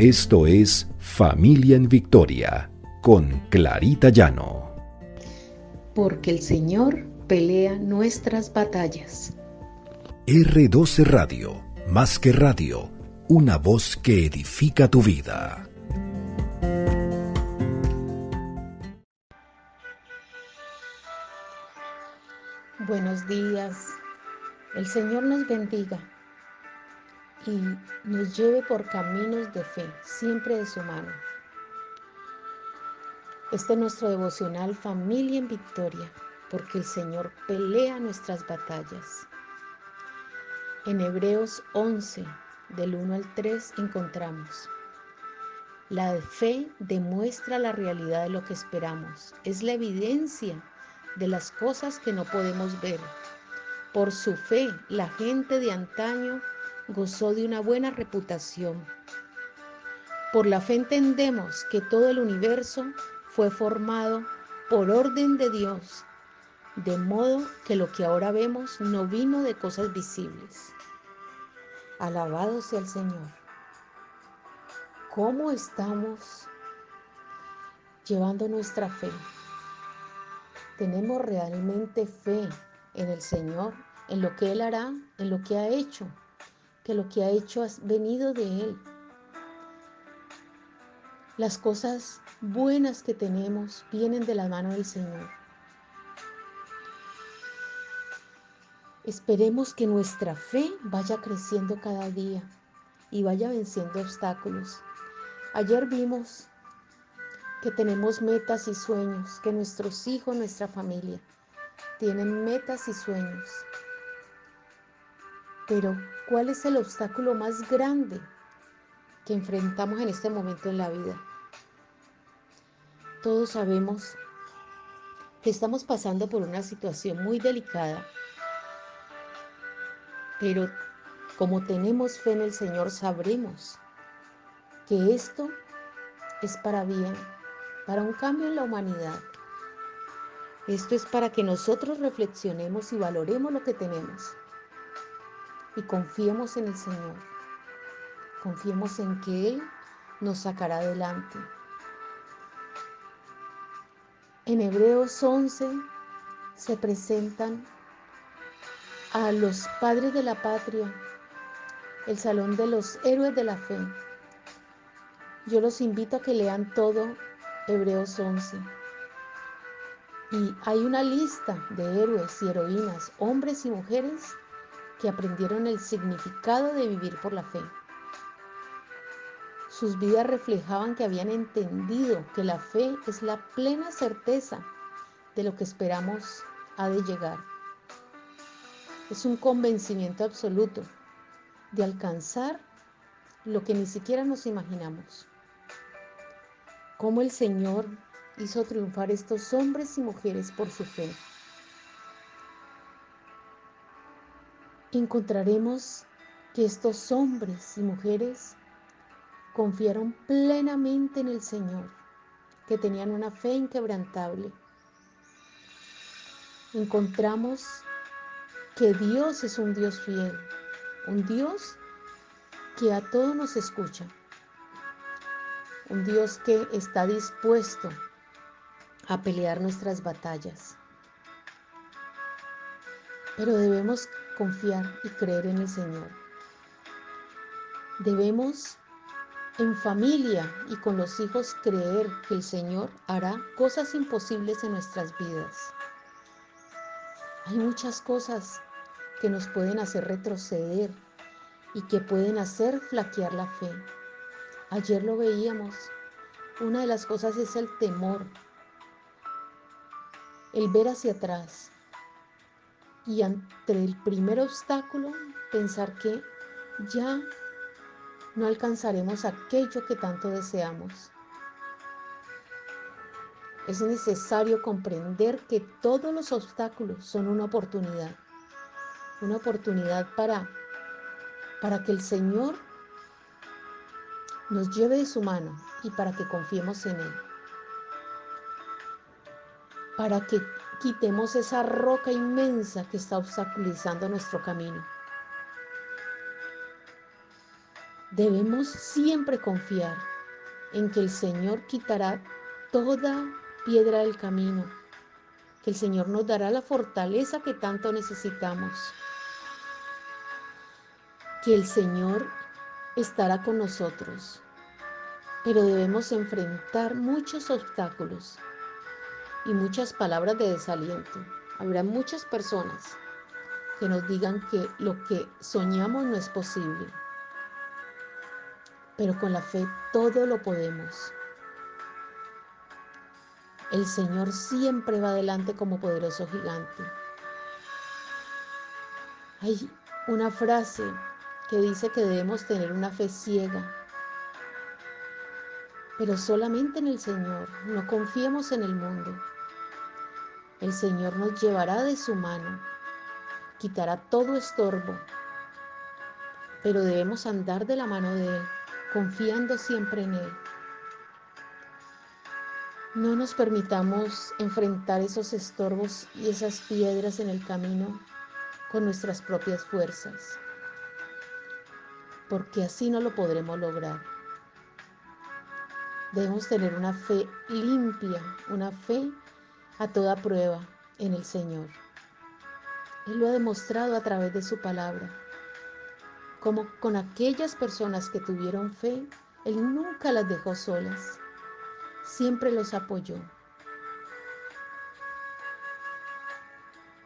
Esto es Familia en Victoria con Clarita Llano. Porque el Señor pelea nuestras batallas. R12 Radio, más que radio, una voz que edifica tu vida. Buenos días. El Señor nos bendiga y nos lleve por caminos de fe, siempre de su mano. Este es nuestro devocional Familia en Victoria, porque el Señor pelea nuestras batallas. En Hebreos 11, del 1 al 3, encontramos, la fe demuestra la realidad de lo que esperamos, es la evidencia de las cosas que no podemos ver. Por su fe, la gente de antaño gozó de una buena reputación. Por la fe entendemos que todo el universo fue formado por orden de Dios, de modo que lo que ahora vemos no vino de cosas visibles. Alabado sea el Señor. ¿Cómo estamos llevando nuestra fe? ¿Tenemos realmente fe en el Señor, en lo que Él hará, en lo que ha hecho? Que lo que ha hecho ha venido de Él. Las cosas buenas que tenemos vienen de la mano del Señor. Esperemos que nuestra fe vaya creciendo cada día y vaya venciendo obstáculos. Ayer vimos que tenemos metas y sueños, que nuestros hijos, nuestra familia, tienen metas y sueños. Pero, ¿cuál es el obstáculo más grande que enfrentamos en este momento en la vida? Todos sabemos que estamos pasando por una situación muy delicada, pero como tenemos fe en el Señor, sabremos que esto es para bien, para un cambio en la humanidad. Esto es para que nosotros reflexionemos y valoremos lo que tenemos y confiemos en el Señor. Confiemos en que Él nos sacará adelante. En Hebreos 11 se presentan a los padres de la patria, el salón de los héroes de la fe. Yo los invito a que lean todo Hebreos 11. Y hay una lista de héroes y heroínas, hombres y mujeres que aprendieron el significado de vivir por la fe. Sus vidas reflejaban que habían entendido que la fe es la plena certeza de lo que esperamos ha de llegar. Es un convencimiento absoluto de alcanzar lo que ni siquiera nos imaginamos. Cómo el Señor hizo triunfar estos hombres y mujeres por su fe. Encontraremos que estos hombres y mujeres confiaron plenamente en el Señor, que tenían una fe inquebrantable. Encontramos que Dios es un Dios fiel, un Dios que a todos nos escucha, un Dios que está dispuesto a pelear nuestras batallas. Pero debemos confiar y creer en el Señor. Debemos en familia y con los hijos creer que el Señor hará cosas imposibles en nuestras vidas. Hay muchas cosas que nos pueden hacer retroceder y que pueden hacer flaquear la fe. Ayer lo veíamos. Una de las cosas es el temor, el ver hacia atrás, y ante el primer obstáculo pensar que ya no alcanzaremos aquello que tanto deseamos. Es necesario comprender que todos los obstáculos son una oportunidad, una oportunidad para, para que el Señor nos lleve de su mano y para que confiemos en Él. Para que quitemos esa roca inmensa que está obstaculizando nuestro camino. Debemos siempre confiar en que el Señor quitará toda piedra del camino, que el Señor nos dará la fortaleza que tanto necesitamos, que el Señor estará con nosotros, pero debemos enfrentar muchos obstáculos y muchas palabras de desaliento. Habrá muchas personas que nos digan que lo que soñamos no es posible, pero con la fe todo lo podemos. El Señor siempre va adelante como poderoso gigante. Hay una frase que dice que debemos tener una fe ciega, pero solamente en el Señor. No confiemos en el mundo. El Señor nos llevará de su mano, quitará todo estorbo, pero debemos andar de la mano de Él, confiando siempre en Él. No nos permitamos enfrentar esos estorbos y esas piedras en el camino con nuestras propias fuerzas, porque así no lo podremos lograr. Debemos tener una fe limpia, una fe a toda prueba en el Señor. Él lo ha demostrado a través de su palabra, como con aquellas personas que tuvieron fe, Él nunca las dejó solas siempre los apoyó.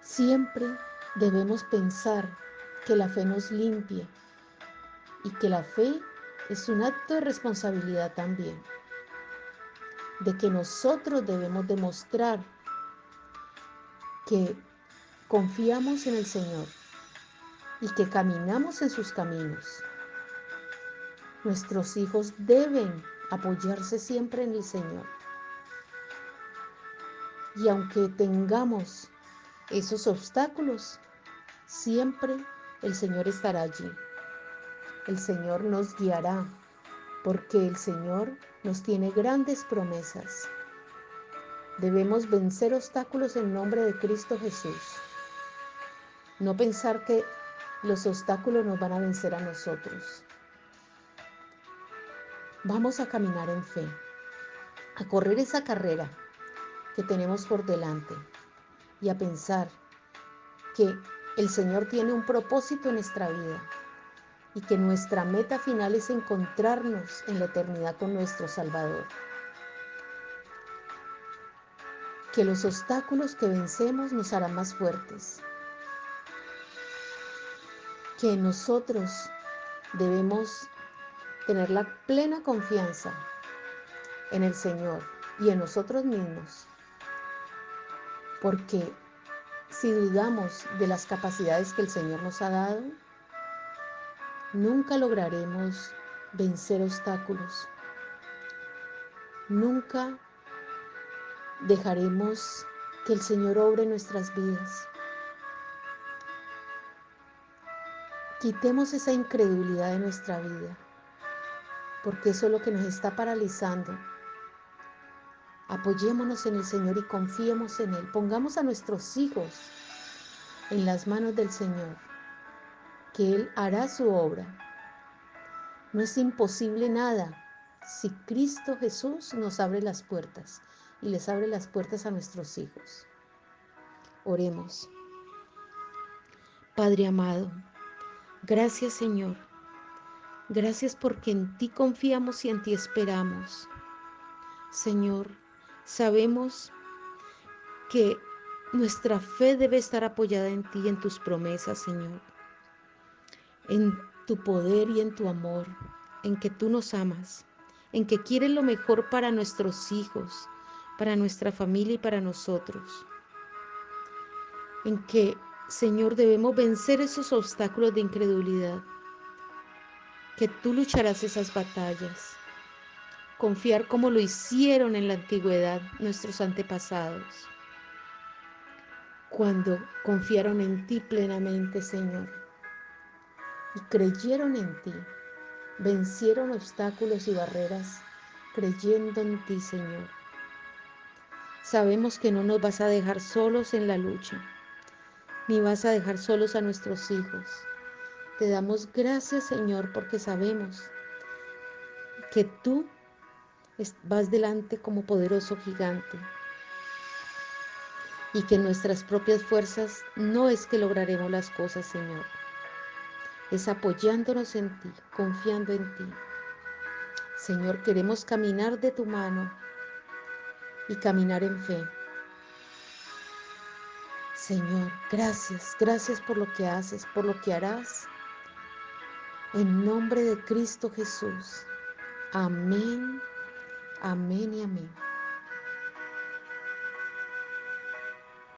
Siempre debemos pensar que la fe nos limpia y que la fe es un acto de responsabilidad también, de que nosotros debemos demostrar que confiamos en el Señor y que caminamos en sus caminos. Nuestros hijos deben apoyarse siempre en el Señor. Y aunque tengamos esos obstáculos, siempre el Señor estará allí. El Señor nos guiará porque el Señor nos tiene grandes promesas. Debemos vencer obstáculos en nombre de Cristo Jesús. No pensar que los obstáculos nos van a vencer a nosotros. Vamos a caminar en fe, a correr esa carrera que tenemos por delante y a pensar que el Señor tiene un propósito en nuestra vida y que nuestra meta final es encontrarnos en la eternidad con nuestro Salvador. Que los obstáculos que vencemos nos harán más fuertes. Que nosotros debemos tener la plena confianza en el Señor y en nosotros mismos. Porque si dudamos de las capacidades que el Señor nos ha dado, nunca lograremos vencer obstáculos. Nunca dejaremos que el Señor obre nuestras vidas. Quitemos esa incredulidad de nuestra vida porque eso es lo que nos está paralizando. Apoyémonos en el Señor y confiemos en Él. Pongamos a nuestros hijos en las manos del Señor, que Él hará su obra. No es imposible nada si Cristo Jesús nos abre las puertas y les abre las puertas a nuestros hijos. Oremos. Padre amado, gracias Señor Gracias porque en ti confiamos y en ti esperamos. Señor, sabemos que nuestra fe debe estar apoyada en ti y en tus promesas, Señor. En tu poder y en tu amor, en que tú nos amas, en que quieres lo mejor para nuestros hijos, para nuestra familia y para nosotros. En que, Señor, debemos vencer esos obstáculos de incredulidad que tú lucharás esas batallas. Confiar como lo hicieron en la antigüedad nuestros antepasados. Cuando confiaron en ti plenamente, Señor, y creyeron en ti, vencieron obstáculos y barreras creyendo en ti, Señor. Sabemos que no nos vas a dejar solos en la lucha, ni vas a dejar solos a nuestros hijos Te damos gracias, Señor, porque sabemos que tú vas delante como poderoso gigante y que nuestras propias fuerzas no es que lograremos las cosas, Señor. Es apoyándonos en ti, confiando en ti. Señor, queremos caminar de tu mano y caminar en fe. Señor, gracias, gracias por lo que haces, por lo que harás. En nombre de Cristo Jesús. Amén, amén y amén.